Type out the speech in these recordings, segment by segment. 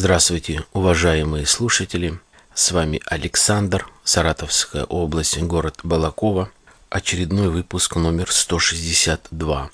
Здравствуйте, уважаемые слушатели! С вами Александр, Саратовская область, город Балакова. Очередной выпуск номер 162.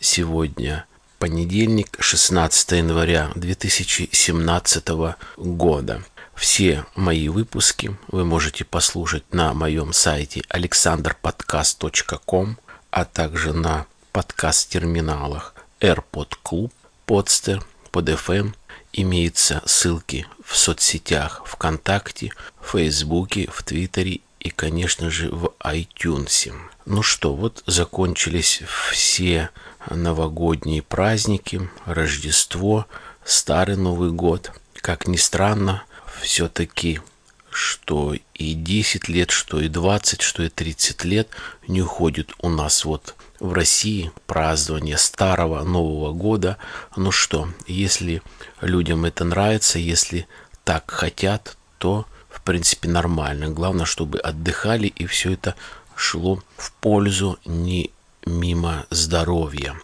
Сегодня понедельник, 16 января 2017 года. Все мои выпуски вы можете послушать на моем сайте alexanderpodcast.com, а также на подкаст-терминалах AirPod Club, Podster, PodFM. Имеются ссылки в соцсетях ВКонтакте, Фейсбуке, в Твиттере и, конечно же, в iTunes. Ну что, вот закончились все новогодние праздники, Рождество, Старый Новый год. Как ни странно, все-таки что и 10 лет, что и 20, что и 30 лет не уходит у нас вот в России празднование старого Нового года. Ну что, если людям это нравится, если так хотят, то в принципе нормально. Главное, чтобы отдыхали и все это шло в пользу не мимо здоровья.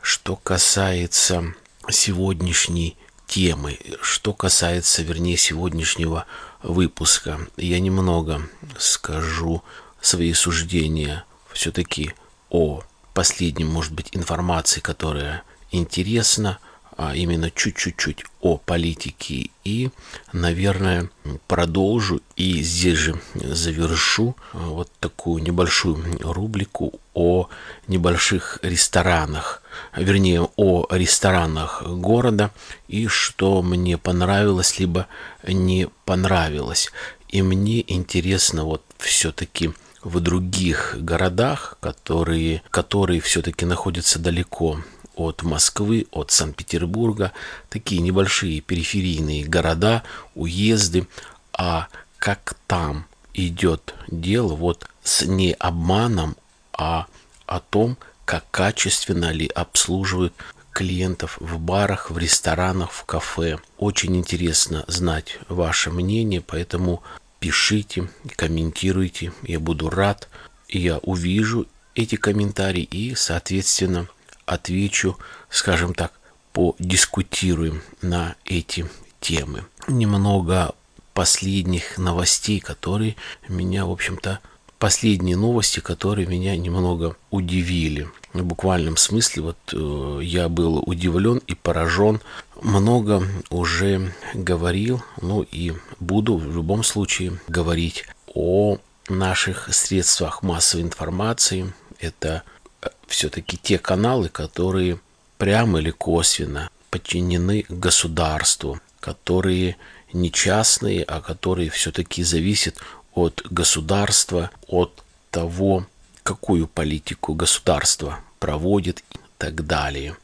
Что касается сегодняшней темы, что касается, вернее, сегодняшнего выпуска, я немного скажу свои суждения все-таки о последнем, может быть, информации, которая интересна, а именно чуть-чуть о политике и, наверное, продолжу и здесь же завершу а, вот такую небольшую рубрику о небольших ресторанах, вернее, о ресторанах города и что мне понравилось, либо не понравилось. И мне интересно вот все-таки в других городах, которые, которые все-таки находятся далеко от Москвы, от Санкт-Петербурга, такие небольшие периферийные города, уезды, а как там идет дело вот с не обманом, а о том, как качественно ли обслуживают клиентов в барах, в ресторанах, в кафе. Очень интересно знать ваше мнение, поэтому пишите, комментируйте. Я буду рад. Я увижу эти комментарии и, соответственно, отвечу, скажем так, подискутируем на эти темы. Немного последних новостей, которые меня, в общем-то, последние новости, которые меня немного удивили. В буквальном смысле вот э, я был удивлен и поражен. Много уже говорил, ну и буду в любом случае говорить о наших средствах массовой информации. Это все-таки те каналы, которые прямо или косвенно подчинены государству, которые не частные, а которые все-таки зависят от государства, от того, какую политику государство проводит и так далее.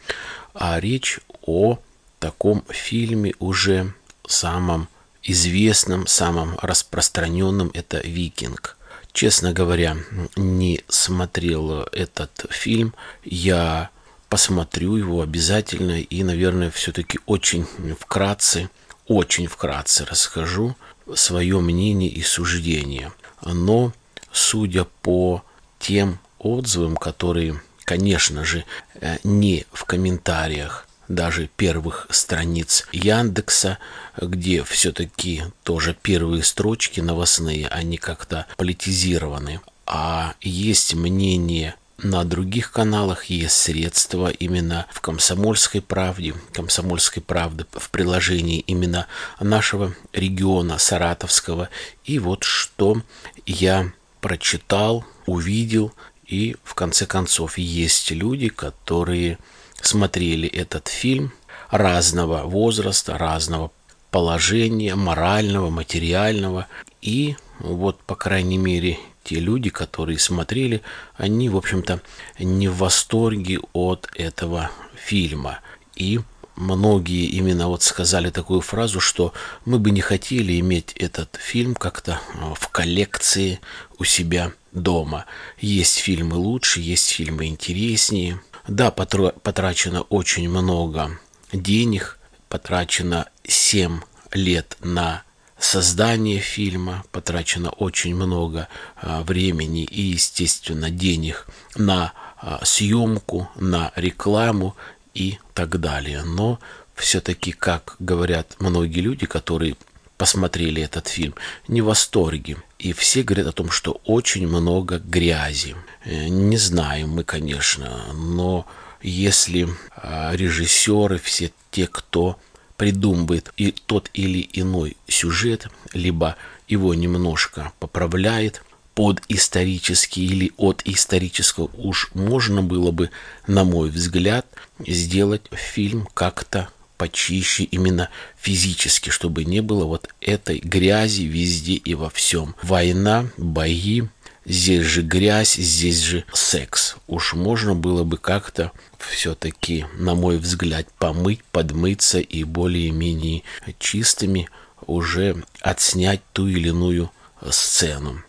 А речь о таком фильме уже самом известном, самом распространенном – это «Викинг». Честно говоря, не смотрел этот фильм. Я посмотрю его обязательно и, наверное, все-таки очень вкратце, очень вкратце расскажу свое мнение и суждение. Но, судя по тем отзывам, которые, конечно же, э, не в комментариях даже первых страниц Яндекса, где все-таки тоже первые строчки новостные, они как-то политизированы. А есть мнение на других каналах есть средства именно в «Комсомольской правде», «Комсомольской правды» в приложении именно нашего региона Саратовского. И вот что я прочитал, увидел, и в конце концов есть люди, которые смотрели этот фильм разного возраста, разного положения, морального, материального. И вот, по крайней мере, те люди, которые смотрели, они, в общем-то, не в восторге от этого фильма. И многие именно вот сказали такую фразу, что мы бы не хотели иметь этот фильм как-то э, в коллекции у себя дома. Есть фильмы лучше, есть фильмы интереснее. Да, потрачено очень много денег, потрачено 7 лет на создание фильма, потрачено очень много а, времени и, естественно, денег на а, съемку, на рекламу и так далее. Но все-таки, как говорят многие люди, которые посмотрели этот фильм, не в восторге. И все говорят о том, что очень много грязи. Э, не знаем мы, конечно, но если а, режиссеры, все те, кто придумывает и тот или иной сюжет, либо его немножко поправляет под исторический или от исторического, уж можно было бы, на мой взгляд, сделать фильм как-то почище именно физически, чтобы не было вот этой грязи везде и во всем. Война, бои, здесь же грязь, здесь же секс. Уж можно было бы как-то все-таки, на мой взгляд, помыть, подмыться и более-менее чистыми уже отснять ту или иную сцену.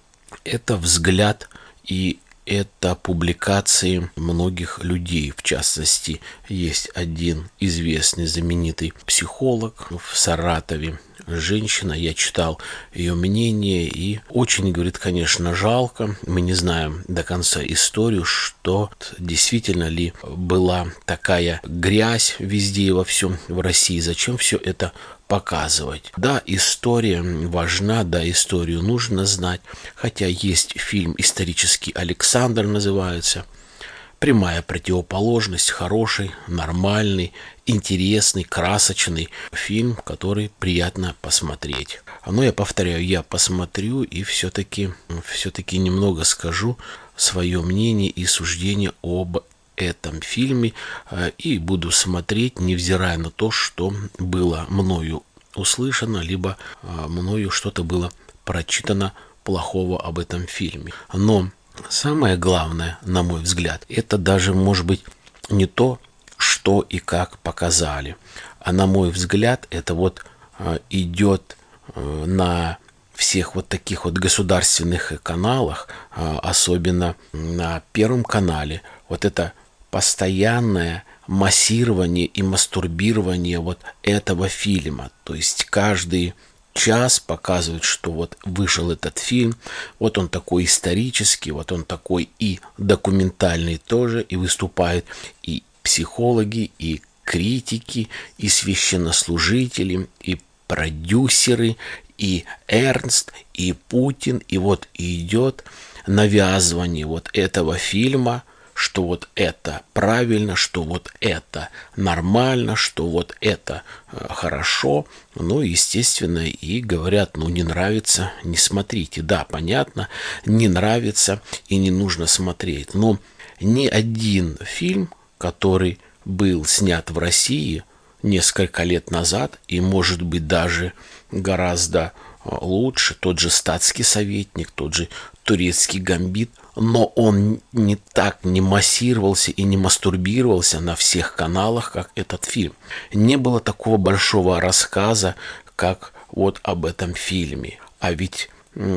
Это взгляд и это публикации многих людей. В частности, есть один известный знаменитый психолог в Саратове, женщина, я читал ее мнение, и очень, говорит, конечно, жалко. Мы не знаем до конца историю, что действительно ли была такая грязь везде и во всем в России, зачем все это показывать. Да, история важна, да, историю нужно знать, хотя есть фильм исторический «Александр» называется, прямая противоположность, хороший, нормальный, интересный, красочный фильм, который приятно посмотреть. Но я повторяю, я посмотрю и все-таки все-таки немного скажу свое мнение и суждение об этом фильме э, и буду смотреть, невзирая на то, что было мною услышано, либо э, мною что-то было прочитано плохого об этом фильме. Но самое главное, на мой взгляд, это даже может быть не то, что и как показали. А на мой взгляд, это вот э, идет на всех вот таких вот государственных каналах, особенно на Первом канале, вот это постоянное массирование и мастурбирование вот этого фильма. То есть каждый час показывает, что вот вышел этот фильм, вот он такой исторический, вот он такой и документальный тоже, и выступают и психологи, и критики, и священнослужители, и продюсеры, и Эрнст, и Путин, и вот идет навязывание вот этого фильма – что вот это правильно, что вот это нормально, что вот это э, хорошо. Ну, естественно, и говорят, ну, не нравится, не смотрите. Да, понятно, не нравится и не нужно смотреть. Но ни один фильм, который был снят в России несколько лет назад, и, может быть, даже гораздо э, лучше, тот же статский советник, тот же турецкий гамбит – но он не так не массировался и не мастурбировался на всех каналах, как этот фильм. Не было такого большого рассказа, как вот об этом фильме. А ведь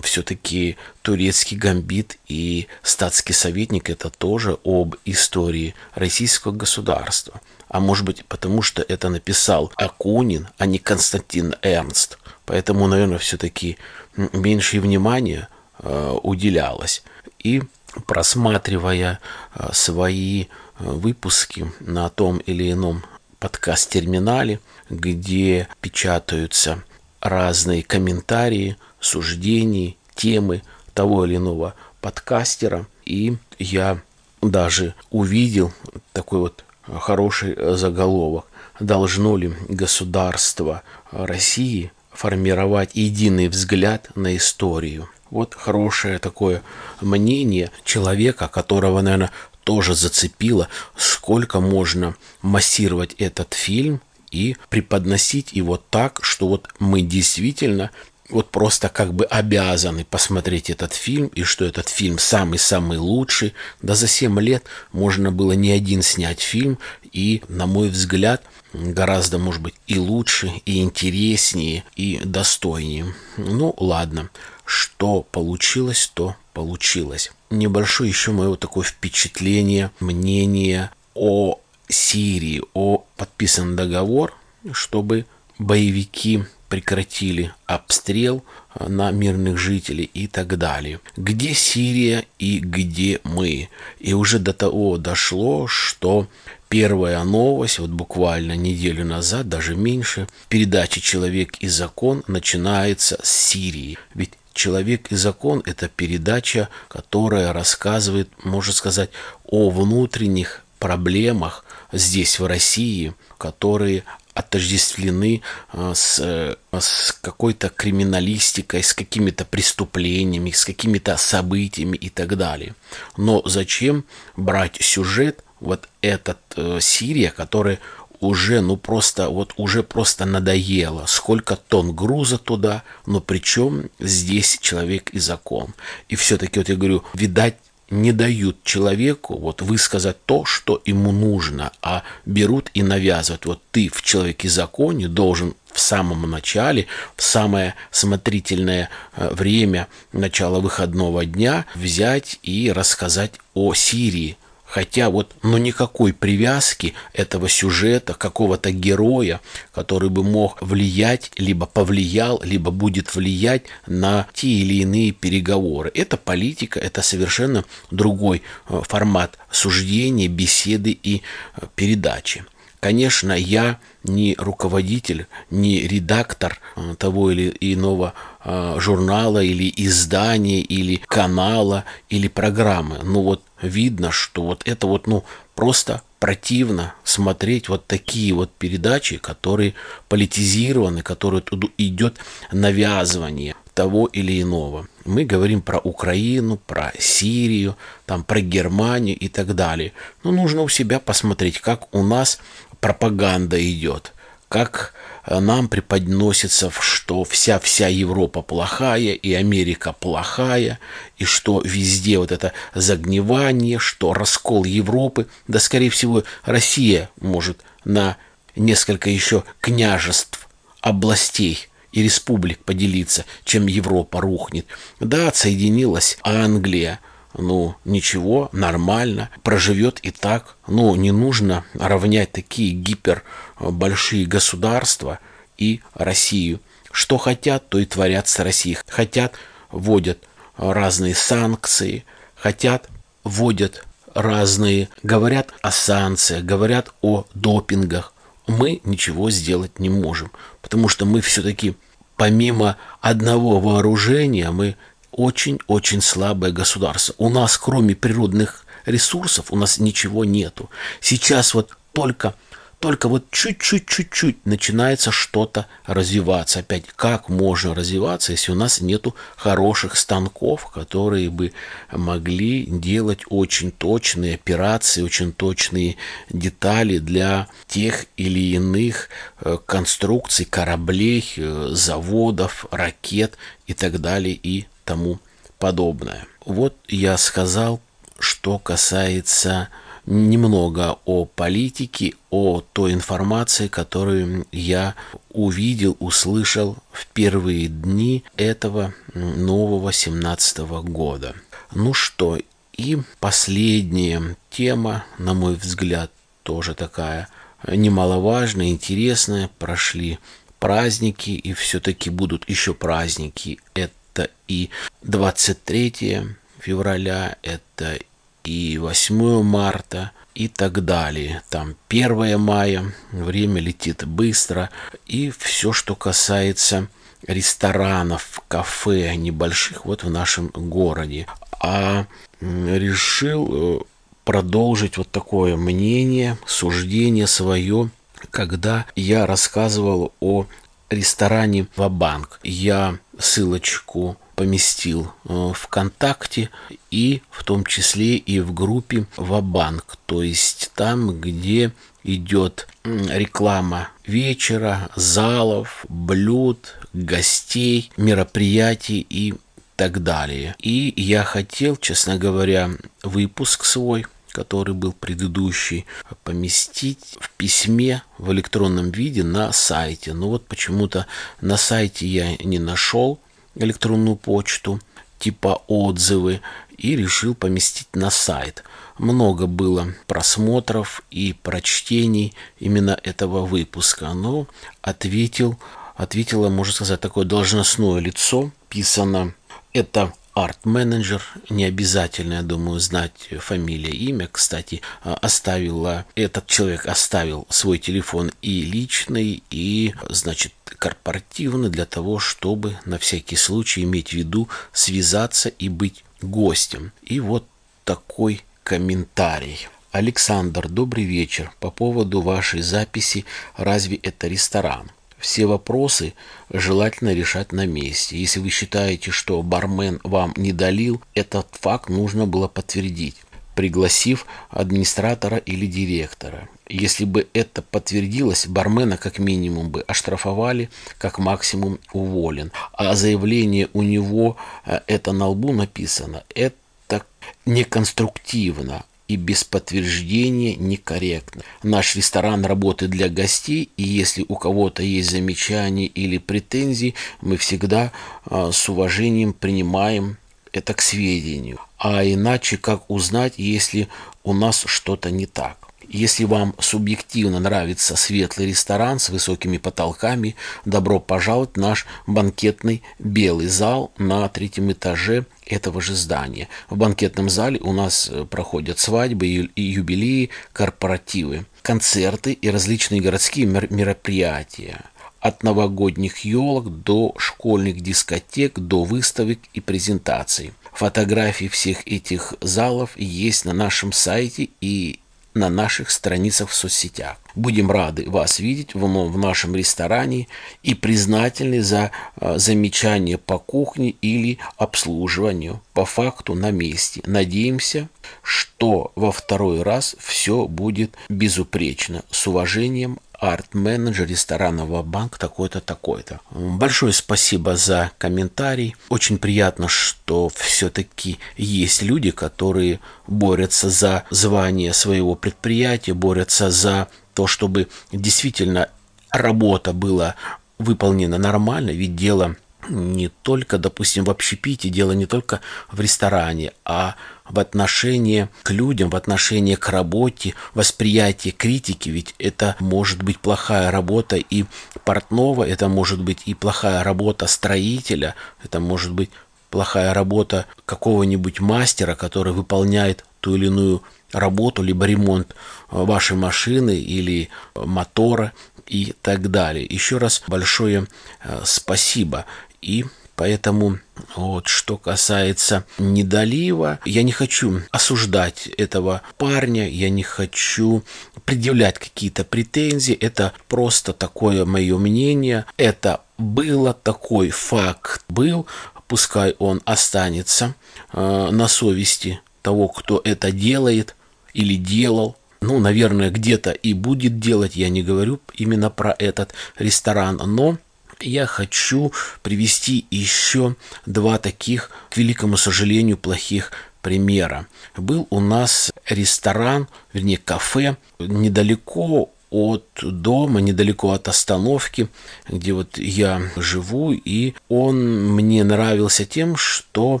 все-таки турецкий гамбит и статский советник это тоже об истории российского государства. А может быть, потому что это написал Акунин, а не Константин Эрнст. Поэтому, наверное, все-таки меньше внимания э, уделялось. И просматривая э, свои э, выпуски на том или ином подкаст-терминале, где печатаются разные комментарии, суждения, темы того или иного подкастера. И я даже увидел такой вот хороший заголовок. Должно ли государство России формировать единый взгляд на историю? Вот хорошее такое мнение человека, которого, наверное, тоже зацепило, сколько можно массировать этот фильм и преподносить его так, что вот мы действительно вот просто как бы обязаны посмотреть этот фильм, и что этот фильм самый-самый лучший. Да за 7 лет можно было не один снять фильм, и, на мой взгляд, гораздо, может быть, и лучше, и интереснее, и достойнее. Ну, ладно что получилось, то получилось. Небольшое еще мое такое впечатление, мнение о Сирии, о подписан договор, чтобы боевики прекратили обстрел э, на мирных жителей и так далее. Где Сирия и где мы? И уже до того дошло, что первая новость, вот буквально неделю назад, даже меньше, передача «Человек и закон» начинается с Сирии. Ведь «Человек и закон» – это передача, которая рассказывает, можно сказать, о внутренних проблемах здесь, в России, которые отождествлены э, с, э, с какой-то криминалистикой, с какими-то преступлениями, с какими-то событиями и так далее. Но зачем брать сюжет, вот этот э, Сирия, который уже, ну просто, вот уже просто надоело. Сколько тонн груза туда, но причем здесь человек и закон. И все-таки, вот я говорю, видать, не дают человеку вот высказать то, что ему нужно, а берут и навязывают. Вот ты в человеке законе должен в самом начале, в самое смотрительное э, время начала выходного дня взять и рассказать о Сирии, Хотя вот, ну никакой привязки этого сюжета, какого-то героя, который бы мог влиять, либо повлиял, либо будет влиять на те или иные переговоры. Это политика, это совершенно другой э, формат суждения, беседы и э, передачи. Конечно, я не руководитель, не редактор э, того или иного журнала или издания или канала или программы. Но вот видно, что вот это вот ну просто противно смотреть вот такие вот передачи, которые политизированы, которые тут идет навязывание того или иного. Мы говорим про Украину, про Сирию, там, про Германию и так далее. Но нужно у себя посмотреть, как у нас пропаганда идет, как э, нам преподносится, что вся-вся Европа плохая, и Америка плохая, и что везде вот это загнивание, что раскол Европы, да, скорее всего, Россия может на несколько еще княжеств, областей и республик поделиться, чем Европа рухнет. Да, отсоединилась Англия, ну, ничего, нормально, проживет и так. Ну, не нужно равнять такие гипер большие государства и Россию. Что хотят, то и творят с Россией. Хотят, вводят разные санкции, хотят, вводят разные, говорят о санкциях, говорят о допингах. Мы ничего сделать не можем, потому что мы все-таки помимо одного вооружения, мы очень-очень слабое государство. У нас, кроме природных ресурсов, у нас ничего нету. Сейчас вот только только вот чуть-чуть, чуть-чуть начинается что-то развиваться. Опять, как можно развиваться, если у нас нету хороших станков, которые бы могли делать очень точные операции, очень точные детали для тех или иных э, конструкций, кораблей, э, заводов, ракет и так далее и тому подобное. Вот я сказал, что касается немного о политике, о той информации, которую я увидел, услышал в первые дни этого нового 17 года. Ну что, и последняя тема, на мой взгляд, тоже такая немаловажная, интересная. Прошли праздники, и все-таки будут еще праздники. Это и 23 февраля, это и 8 марта и так далее. Там 1 мая, время летит быстро. И все, что касается ресторанов, кафе небольших вот в нашем городе. А решил э, продолжить вот такое мнение, суждение свое, когда я рассказывал о ресторане Вабанк. Я ссылочку поместил э, ВКонтакте и в том числе и в группе Вабанк, то есть там, где идет реклама вечера, залов, блюд, гостей, мероприятий и так далее. И я хотел, честно говоря, выпуск свой который был предыдущий, поместить в письме в электронном виде на сайте. Но вот почему-то на сайте я не нашел электронную почту, типа отзывы, и решил поместить на сайт. Много было просмотров и прочтений именно этого выпуска, но ответил ответило, можно сказать, такое должностное лицо. Писано это арт-менеджер, не обязательно, я думаю, знать фамилия, имя. Кстати, оставила, этот человек оставил свой телефон и личный, и, значит, корпоративный для того, чтобы на всякий случай иметь в виду связаться и быть гостем. И вот такой комментарий. Александр, добрый вечер. По поводу вашей записи «Разве это ресторан?» Все вопросы желательно решать на месте. Если вы считаете, что бармен вам не долил, этот факт нужно было подтвердить, пригласив администратора или директора. Если бы это подтвердилось, бармена как минимум бы оштрафовали, как максимум уволен. А заявление у него, э, это на лбу написано, это неконструктивно и без подтверждения некорректно. Наш ресторан работает для гостей, и если у кого-то есть замечания или претензии, мы всегда э, с уважением принимаем это к сведению. А иначе как узнать, если у нас что-то не так? Если вам субъективно нравится светлый ресторан с высокими потолками, добро пожаловать в наш банкетный белый зал на третьем этаже этого же здания. В банкетном зале у нас э, проходят свадьбы и юбилеи, корпоративы, концерты и различные городские мероприятия от новогодних елок до школьных дискотек, до выставок и презентаций. Фотографии всех этих залов есть на нашем сайте и на наших страницах в соцсетях. Будем рады вас видеть в, нашем ресторане и признательны за э, замечание по кухне или обслуживанию по факту на месте. Надеемся, что во второй раз все будет безупречно. С уважением, арт-менеджер ресторана банк такой-то, такой-то. Большое спасибо за комментарий. Очень приятно, что все-таки есть люди, которые борются за звание своего предприятия, борются за то, чтобы действительно работа была выполнена нормально, ведь дело не только, допустим, в общепите, дело не только в ресторане, а в отношении к людям, в отношении к работе, восприятие критики, ведь это может быть плохая работа и портного, это может быть и плохая работа строителя, это может быть плохая работа какого-нибудь мастера, который выполняет ту или иную работу, либо ремонт вашей машины или мотора и так далее. Еще раз большое э, спасибо. И Поэтому вот что касается недолива, я не хочу осуждать этого парня, я не хочу предъявлять какие-то претензии. Это просто такое мое мнение. Это было такой факт был, пускай он останется э, на совести того, кто это делает или делал. Ну, наверное, где-то и будет делать, я не говорю именно про этот ресторан, но я хочу привести еще два таких, к великому сожалению, плохих примера. Был у нас ресторан, вернее кафе, недалеко от дома, недалеко от остановки, где вот я живу, и он мне нравился тем, что,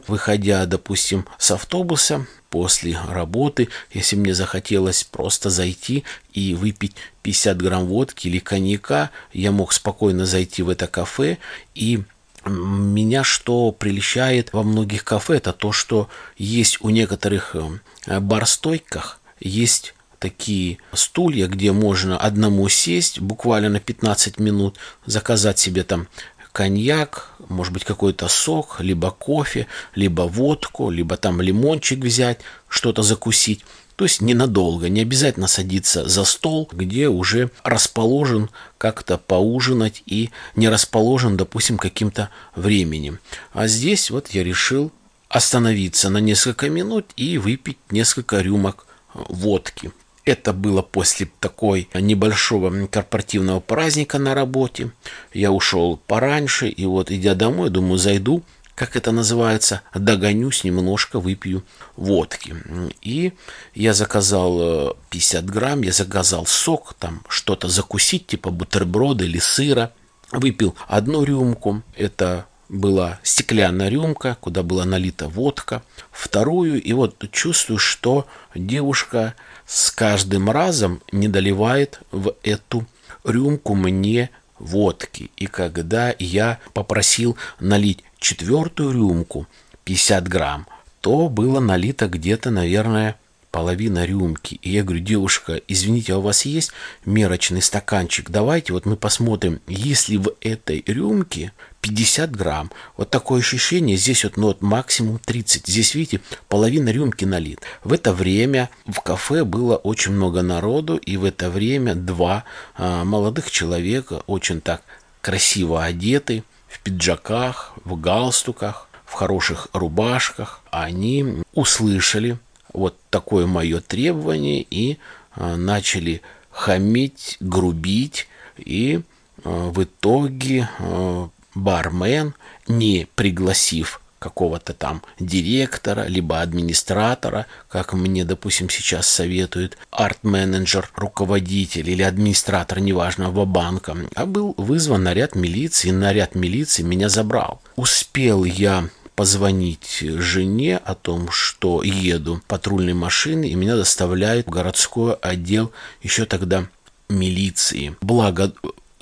выходя, допустим, с автобуса, после работы, если мне захотелось просто зайти и выпить 50 грамм водки или коньяка, я мог спокойно зайти в это кафе. И меня что прельщает во многих кафе, это то, что есть у некоторых э, барстойках есть такие стулья, где можно одному сесть буквально на 15 минут, заказать себе там коньяк, может быть какой-то сок, либо кофе, либо водку, либо там лимончик взять, что-то закусить. То есть ненадолго, не обязательно садиться за стол, где уже расположен как-то поужинать и не расположен, допустим, каким-то временем. А здесь вот я решил остановиться на несколько минут и выпить несколько рюмок водки. Это было после такой небольшого корпоративного праздника на работе. Я ушел пораньше, и вот идя домой, думаю, зайду, как это называется, догонюсь немножко, выпью водки. И я заказал 50 э, грамм, я заказал сок, там что-то закусить, типа бутерброда или сыра. Выпил одну рюмку, это была стеклянная рюмка, куда была налита водка, вторую, и вот чувствую, что девушка с каждым разом не доливает в эту рюмку мне водки. И когда я попросил налить четвертую рюмку, 50 грамм, то было налито где-то, наверное, половина рюмки. И я говорю, девушка, извините, а у вас есть мерочный стаканчик? Давайте вот мы посмотрим, если в этой рюмке 50 грамм. Вот такое ощущение, здесь вот, ну, вот максимум 30. Здесь, видите, половина рюмки налит. В это время в кафе было очень много народу, и в это время два а, молодых человека, очень так красиво одеты, в пиджаках, в галстуках, в хороших рубашках, они услышали вот такое мое требование и а, начали хамить, грубить, и а, в итоге а, бармен, не пригласив какого-то там директора, либо администратора, как мне, допустим, сейчас советует арт-менеджер, руководитель или администратор, неважно, банка, а был вызван наряд милиции, наряд милиции меня забрал. Успел я позвонить жене о том, что еду патрульной машиной, и меня доставляют в городской отдел еще тогда милиции. Благо,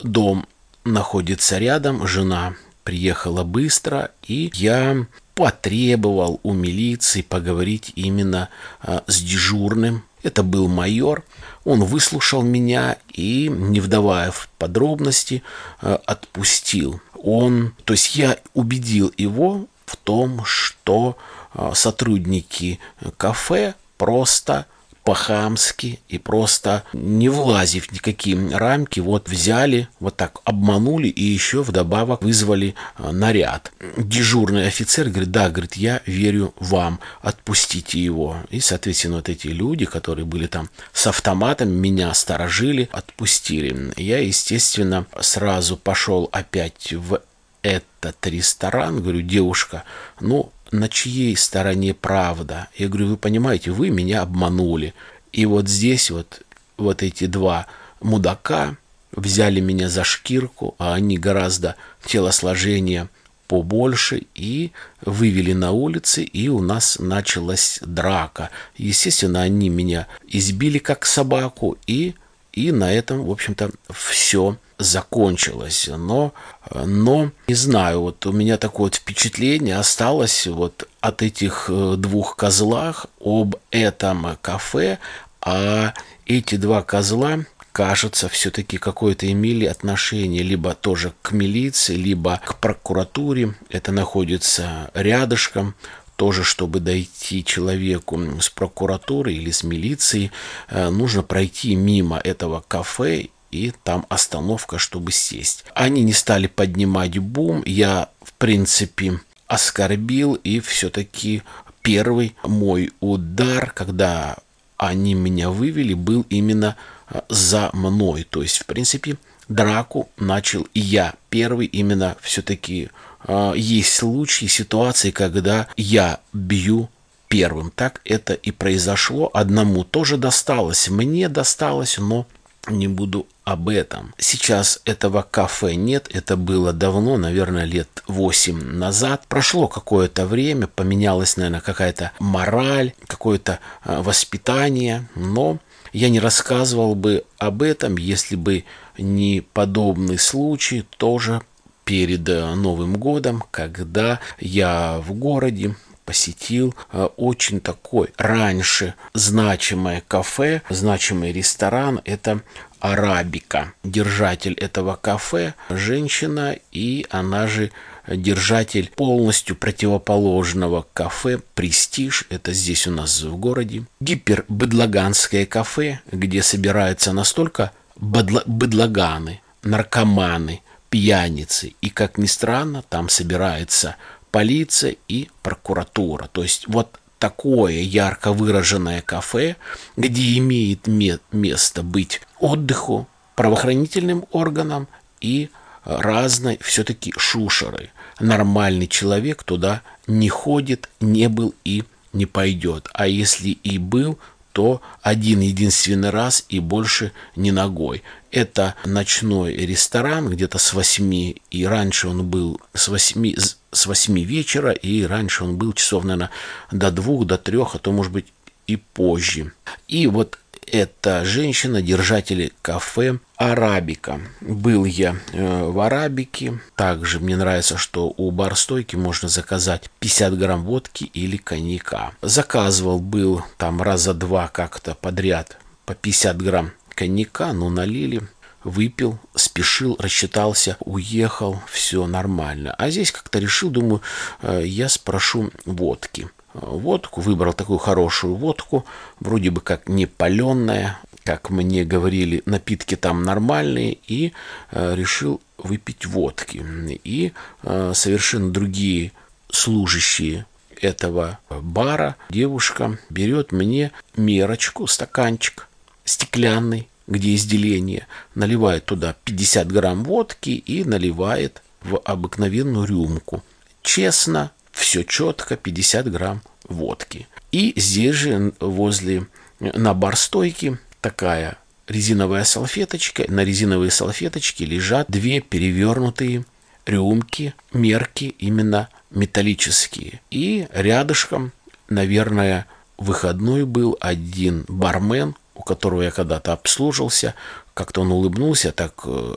дом находится рядом, жена приехала быстро, и я потребовал у милиции поговорить именно а, с дежурным. Это был майор. Он выслушал меня и, не вдавая в подробности, а, отпустил. Он, то есть я убедил его в том, что а, сотрудники кафе просто по-хамски и просто не влазив в никакие рамки, вот взяли, вот так обманули и еще вдобавок вызвали а, наряд. Дежурный офицер говорит, да, говорит, я верю вам, отпустите его. И, соответственно, вот эти люди, которые были там с автоматом, меня сторожили, отпустили. Я, естественно, сразу пошел опять в этот ресторан, говорю, девушка, ну, на чьей стороне правда? Я говорю, вы понимаете, вы меня обманули. И вот здесь вот, вот эти два мудака взяли меня за шкирку, а они гораздо телосложение побольше и вывели на улицы, и у нас началась драка. Естественно, они меня избили как собаку, и, и на этом, в общем-то, все закончилось. Но, но не знаю, вот у меня такое вот впечатление осталось вот от этих э, двух козлах об этом кафе, а эти два козла кажется, все-таки какое-то имели отношение либо тоже к милиции, либо к прокуратуре. Это находится рядышком. Тоже, чтобы дойти человеку с прокуратуры или с милицией, э, нужно пройти мимо этого кафе и там остановка, чтобы сесть. Они не стали поднимать бум, я, в принципе, оскорбил, и все-таки первый мой удар, когда они меня вывели, был именно э, за мной. То есть, в принципе, драку начал я первый именно все-таки э, есть случаи, ситуации, когда я бью первым. Так это и произошло. Одному тоже досталось, мне досталось, но не буду об этом. Сейчас этого кафе нет, это было давно, наверное, лет 8 назад. Прошло какое-то время, поменялась, наверное, какая-то мораль, какое-то а, воспитание, но я не рассказывал бы об этом, если бы не подобный случай тоже перед э, Новым годом, когда я в городе посетил э, очень такой раньше значимое кафе, значимый ресторан. Это Арабика. Держатель этого кафе – женщина, и она же держатель полностью противоположного кафе «Престиж». Это здесь у нас в городе. Гипербыдлаганское кафе, где собираются настолько быдлаганы, наркоманы, пьяницы. И, как ни странно, там собирается полиция и прокуратура. То есть вот такое ярко выраженное кафе, где имеет место быть отдыху, правоохранительным органам и разной все-таки шушеры. Нормальный человек туда не ходит, не был и не пойдет. А если и был, то один единственный раз и больше не ногой. Это ночной ресторан где-то с 8, и раньше он был с 8, с 8 вечера, и раньше он был часов, наверное, до 2, до 3, а то, может быть, и позже. И вот это женщина, держатель кафе Арабика. Был я э, в Арабике. Также мне нравится, что у барстойки можно заказать 50 грамм водки или коньяка. Заказывал был там раза два как-то подряд по 50 грамм коньяка, но налили выпил, спешил, рассчитался, уехал, все нормально. А здесь как-то решил, думаю, э, я спрошу водки. Водку, выбрал такую хорошую водку, вроде бы как не паленая, как мне говорили, напитки там нормальные, и э, решил выпить водки. И э, совершенно другие служащие этого бара девушка берет мне мерочку, стаканчик стеклянный, где есть деление, наливает туда 50 грамм водки и наливает в обыкновенную рюмку. Честно, все четко, 50 грамм водки. И здесь же возле на барстойке такая резиновая салфеточка. На резиновой салфеточке лежат две перевернутые рюмки, мерки именно металлические. И рядышком, наверное, выходной был один бармен, у которого я когда-то обслужился, как-то он улыбнулся так э,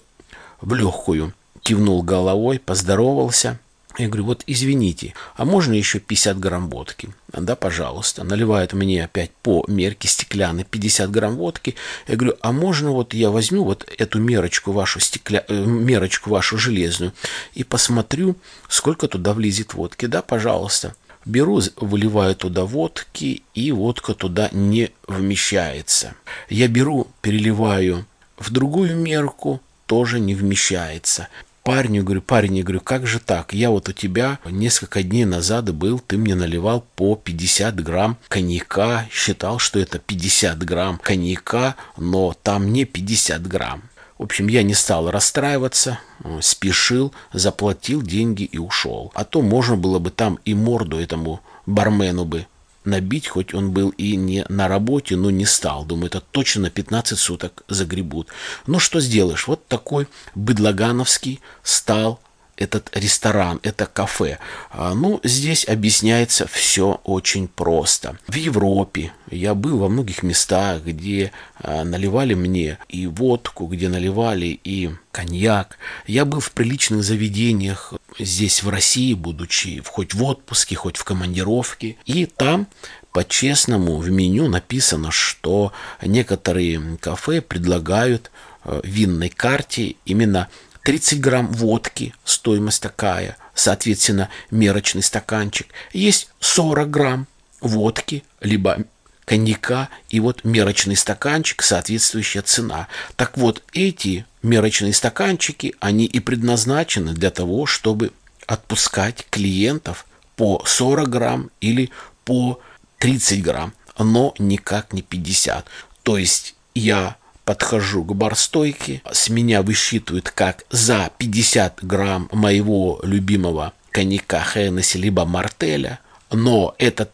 в легкую, кивнул головой, поздоровался. Я говорю, вот извините, а можно еще 50 грамм водки? Да, пожалуйста. Наливает мне опять по мерке стеклянной 50 грамм водки. Я говорю, а можно вот я возьму вот эту мерочку вашу, стекля... Э, мерочку вашу железную и посмотрю, сколько туда влезет водки? Да, пожалуйста. Беру, выливаю туда водки, и водка туда не вмещается. Я беру, переливаю в другую мерку, тоже не вмещается. Парню говорю, парень, я говорю, как же так? Я вот у тебя несколько дней назад был, ты мне наливал по 50 грамм коньяка, считал, что это 50 грамм коньяка, но там не 50 грамм. В общем, я не стал расстраиваться, спешил, заплатил деньги и ушел. А то можно было бы там и морду этому бармену бы набить, хоть он был и не на работе, но не стал. Думаю, это точно на 15 суток загребут. Ну что сделаешь, вот такой быдлагановский стал этот ресторан, это кафе. А, ну, здесь объясняется все очень просто. В Европе я был во многих местах, где а, наливали мне и водку, где наливали и коньяк. Я был в приличных заведениях здесь, в России, будучи хоть в отпуске, хоть в командировке. И там по-честному в меню написано, что некоторые кафе предлагают в винной карте именно 30 грамм водки, стоимость такая, соответственно, мерочный стаканчик. Есть 40 грамм водки, либо коньяка, и вот мерочный стаканчик, соответствующая цена. Так вот, эти мерочные стаканчики, они и предназначены для того, чтобы отпускать клиентов по 40 грамм или по 30 грамм, но никак не 50. То есть я подхожу к барстойке, с меня высчитывают как за 50 грамм моего любимого коньяка Хеннесси либо Мартеля, но этот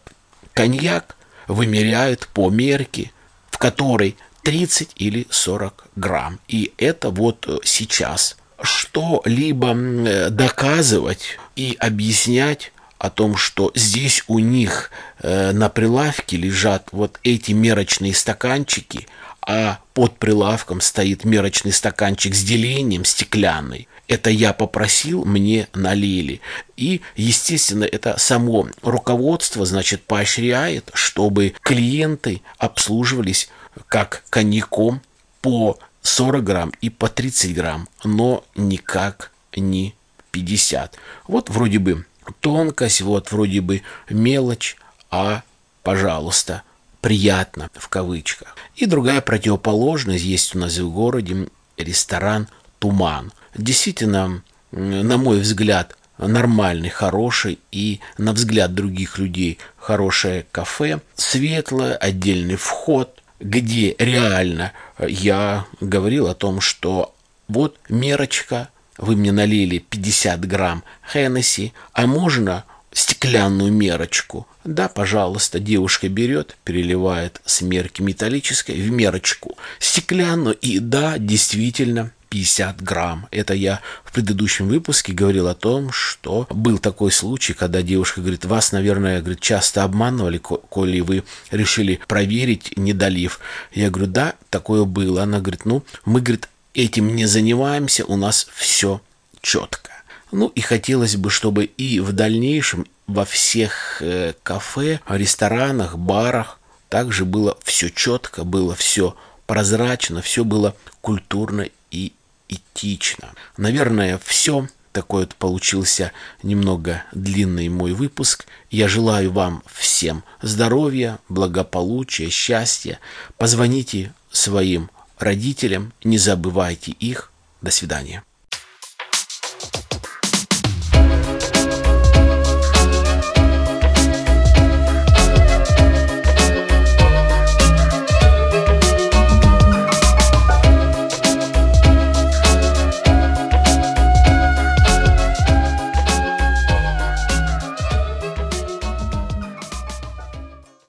коньяк вымеряют по мерке, в которой 30 или 40 грамм. И это вот сейчас что-либо доказывать и объяснять о том, что здесь у них э, на прилавке лежат вот эти мерочные стаканчики – а под прилавком стоит мерочный стаканчик с делением стеклянный. Это я попросил, мне налили. И, естественно, это само руководство, значит, поощряет, чтобы клиенты обслуживались как коньяком по 40 грамм и по 30 грамм, но никак не 50. Вот вроде бы тонкость, вот вроде бы мелочь, а, пожалуйста, приятно в кавычках. И другая противоположность есть у нас в городе ресторан «Туман». Действительно, на мой взгляд, нормальный, хороший и, на взгляд других людей, хорошее кафе, светлое, отдельный вход, где реально я говорил о том, что вот мерочка, вы мне налили 50 грамм Хеннесси, а можно стеклянную мерочку. Да, пожалуйста, девушка берет, переливает с мерки металлической в мерочку стеклянную. И да, действительно, 50 грамм. Это я в предыдущем выпуске говорил о том, что был такой случай, когда девушка говорит, вас, наверное, говорит, часто обманывали, коли вы решили проверить, не долив. Я говорю, да, такое было. Она говорит, ну, мы, говорит, этим не занимаемся, у нас все четко. Ну и хотелось бы, чтобы и в дальнейшем во всех э, кафе, ресторанах, барах также было все четко, было все прозрачно, все было культурно и этично. Наверное, все. Такой вот получился немного длинный мой выпуск. Я желаю вам всем здоровья, благополучия, счастья. Позвоните своим родителям, не забывайте их. До свидания.